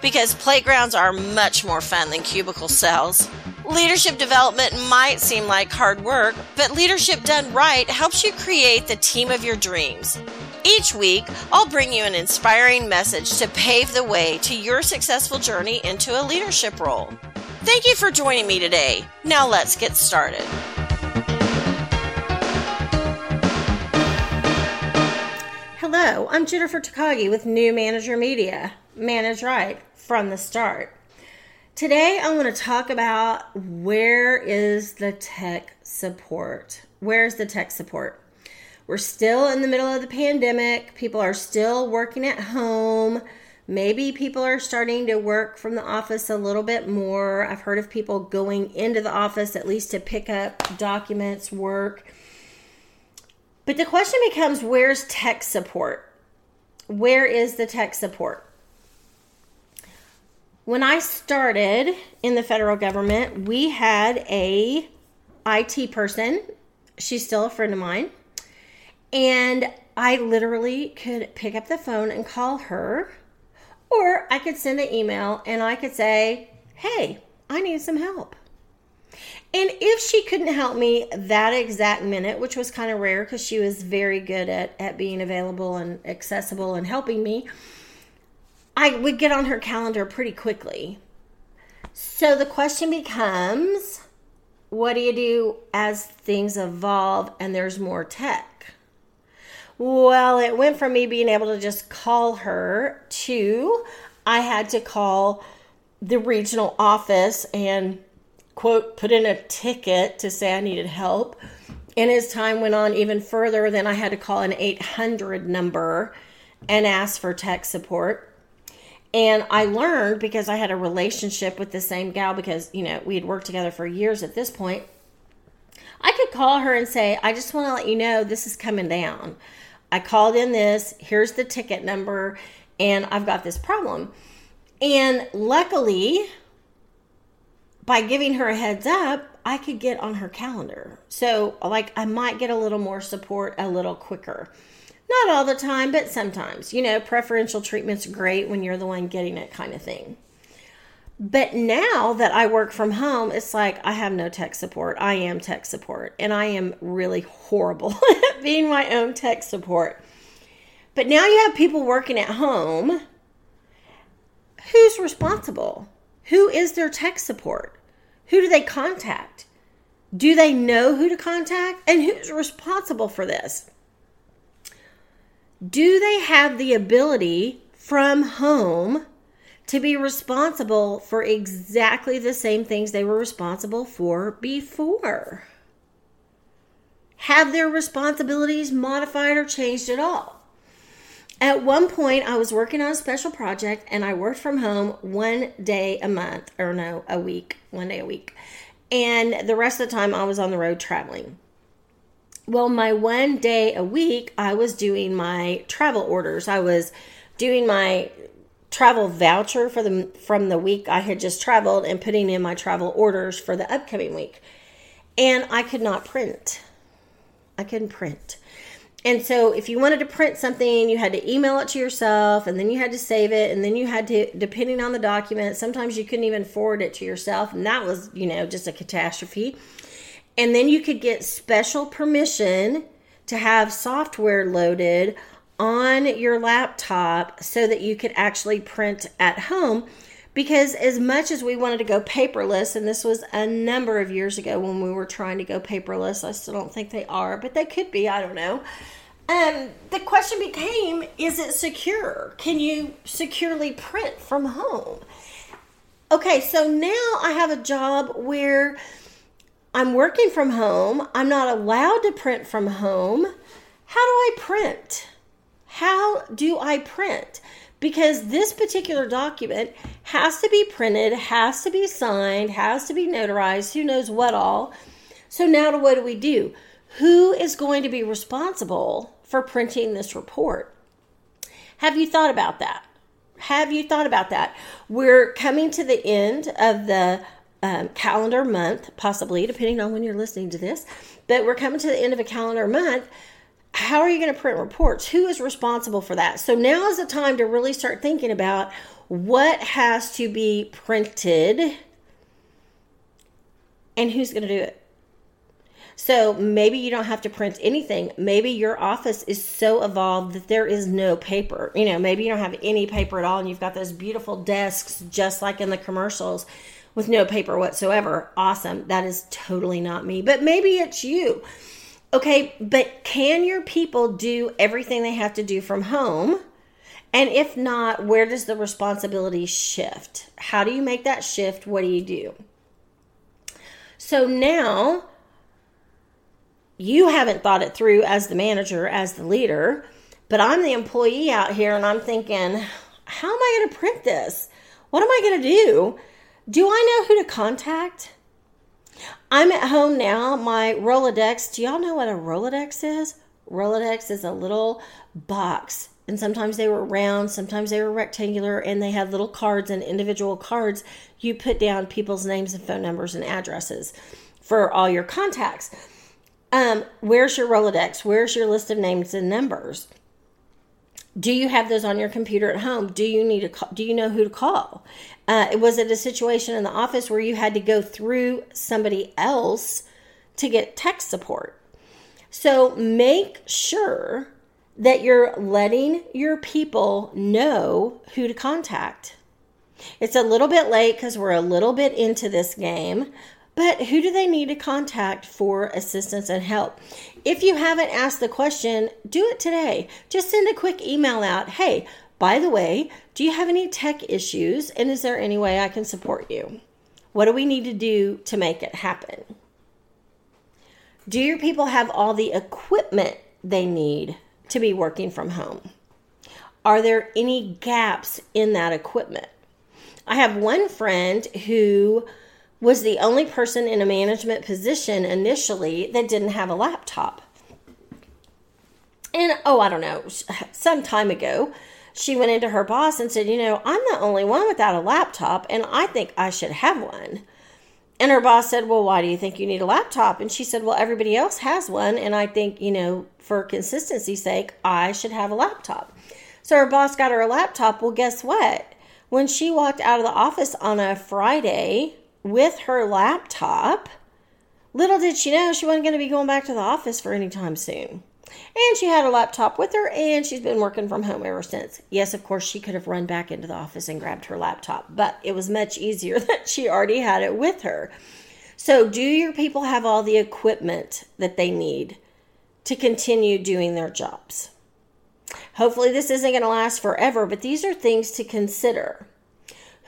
because playgrounds are much more fun than cubicle cells. Leadership development might seem like hard work, but leadership done right helps you create the team of your dreams. Each week, I'll bring you an inspiring message to pave the way to your successful journey into a leadership role. Thank you for joining me today. Now let's get started. Hello, I'm Jennifer Takagi with New Manager Media. Manage right from the start. Today, I want to talk about where is the tech support? Where's the tech support? We're still in the middle of the pandemic. People are still working at home. Maybe people are starting to work from the office a little bit more. I've heard of people going into the office at least to pick up documents, work. But the question becomes where's tech support? Where is the tech support? When I started in the federal government, we had a IT person. She's still a friend of mine. And I literally could pick up the phone and call her, or I could send an email and I could say, Hey, I need some help. And if she couldn't help me that exact minute, which was kind of rare because she was very good at, at being available and accessible and helping me, I would get on her calendar pretty quickly. So the question becomes what do you do as things evolve and there's more tech? Well, it went from me being able to just call her to I had to call the regional office and quote put in a ticket to say I needed help. And as time went on even further, then I had to call an 800 number and ask for tech support. And I learned because I had a relationship with the same gal because, you know, we had worked together for years at this point. I could call her and say, I just want to let you know this is coming down. I called in this, here's the ticket number, and I've got this problem. And luckily, by giving her a heads up, I could get on her calendar. So, like, I might get a little more support a little quicker. Not all the time, but sometimes. You know, preferential treatment's great when you're the one getting it, kind of thing. But now that I work from home, it's like I have no tech support. I am tech support, and I am really horrible at being my own tech support. But now you have people working at home. Who's responsible? Who is their tech support? Who do they contact? Do they know who to contact? And who's responsible for this? Do they have the ability from home to be responsible for exactly the same things they were responsible for before? Have their responsibilities modified or changed at all? At one point, I was working on a special project and I worked from home one day a month, or no, a week, one day a week. And the rest of the time, I was on the road traveling. Well, my one day a week, I was doing my travel orders. I was doing my travel voucher for the from the week I had just traveled and putting in my travel orders for the upcoming week. And I could not print. I couldn't print. And so if you wanted to print something, you had to email it to yourself and then you had to save it and then you had to depending on the document, sometimes you couldn't even forward it to yourself and that was, you know, just a catastrophe. And then you could get special permission to have software loaded on your laptop so that you could actually print at home. Because as much as we wanted to go paperless, and this was a number of years ago when we were trying to go paperless, I still don't think they are, but they could be, I don't know. Um, the question became is it secure? Can you securely print from home? Okay, so now I have a job where I'm working from home. I'm not allowed to print from home. How do I print? how do I print? Because this particular document has to be printed, has to be signed, has to be notarized, who knows what all. So now what do we do? Who is going to be responsible for printing this report? Have you thought about that? Have you thought about that? We're coming to the end of the um, calendar month, possibly, depending on when you're listening to this, but we're coming to the end of a calendar month. How are you going to print reports? Who is responsible for that? So now is the time to really start thinking about what has to be printed and who's going to do it. So maybe you don't have to print anything. Maybe your office is so evolved that there is no paper. You know, maybe you don't have any paper at all and you've got those beautiful desks just like in the commercials with no paper whatsoever. Awesome. That is totally not me. But maybe it's you. Okay, but can your people do everything they have to do from home? And if not, where does the responsibility shift? How do you make that shift? What do you do? So now you haven't thought it through as the manager, as the leader, but I'm the employee out here and I'm thinking, how am I going to print this? What am I going to do? Do I know who to contact? I'm at home now. My Rolodex, do y'all know what a Rolodex is? Rolodex is a little box. And sometimes they were round, sometimes they were rectangular, and they had little cards and individual cards. You put down people's names and phone numbers and addresses for all your contacts. Um, where's your Rolodex? Where's your list of names and numbers? Do you have those on your computer at home? Do you need to call, do you know who to call? Uh, was it a situation in the office where you had to go through somebody else to get tech support? So make sure that you're letting your people know who to contact. It's a little bit late because we're a little bit into this game, but who do they need to contact for assistance and help? If you haven't asked the question, do it today. Just send a quick email out. Hey, by the way, do you have any tech issues? And is there any way I can support you? What do we need to do to make it happen? Do your people have all the equipment they need to be working from home? Are there any gaps in that equipment? I have one friend who was the only person in a management position initially that didn't have a laptop. And oh, I don't know, some time ago, she went into her boss and said, You know, I'm the only one without a laptop, and I think I should have one. And her boss said, Well, why do you think you need a laptop? And she said, Well, everybody else has one, and I think, you know, for consistency's sake, I should have a laptop. So her boss got her a laptop. Well, guess what? When she walked out of the office on a Friday with her laptop. Little did she know she wasn't going to be going back to the office for any time soon. And she had a laptop with her, and she's been working from home ever since. Yes, of course, she could have run back into the office and grabbed her laptop, but it was much easier that she already had it with her. So, do your people have all the equipment that they need to continue doing their jobs? Hopefully, this isn't going to last forever, but these are things to consider.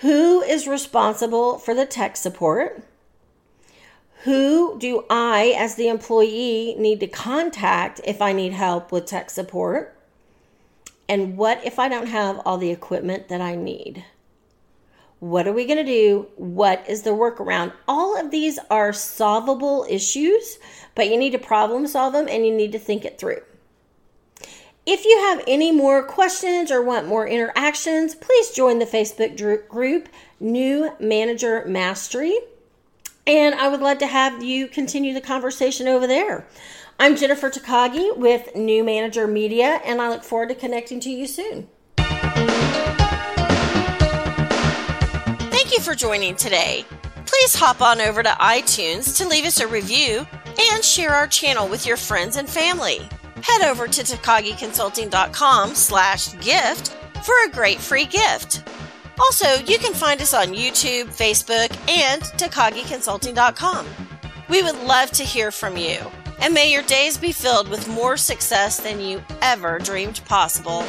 Who is responsible for the tech support? Who do I, as the employee, need to contact if I need help with tech support? And what if I don't have all the equipment that I need? What are we going to do? What is the workaround? All of these are solvable issues, but you need to problem solve them and you need to think it through. If you have any more questions or want more interactions, please join the Facebook group New Manager Mastery. And I would love to have you continue the conversation over there. I'm Jennifer Takagi with New Manager Media, and I look forward to connecting to you soon. Thank you for joining today. Please hop on over to iTunes to leave us a review and share our channel with your friends and family head over to takagiconsulting.com slash gift for a great free gift. Also, you can find us on YouTube, Facebook, and takagiconsulting.com. We would love to hear from you, and may your days be filled with more success than you ever dreamed possible.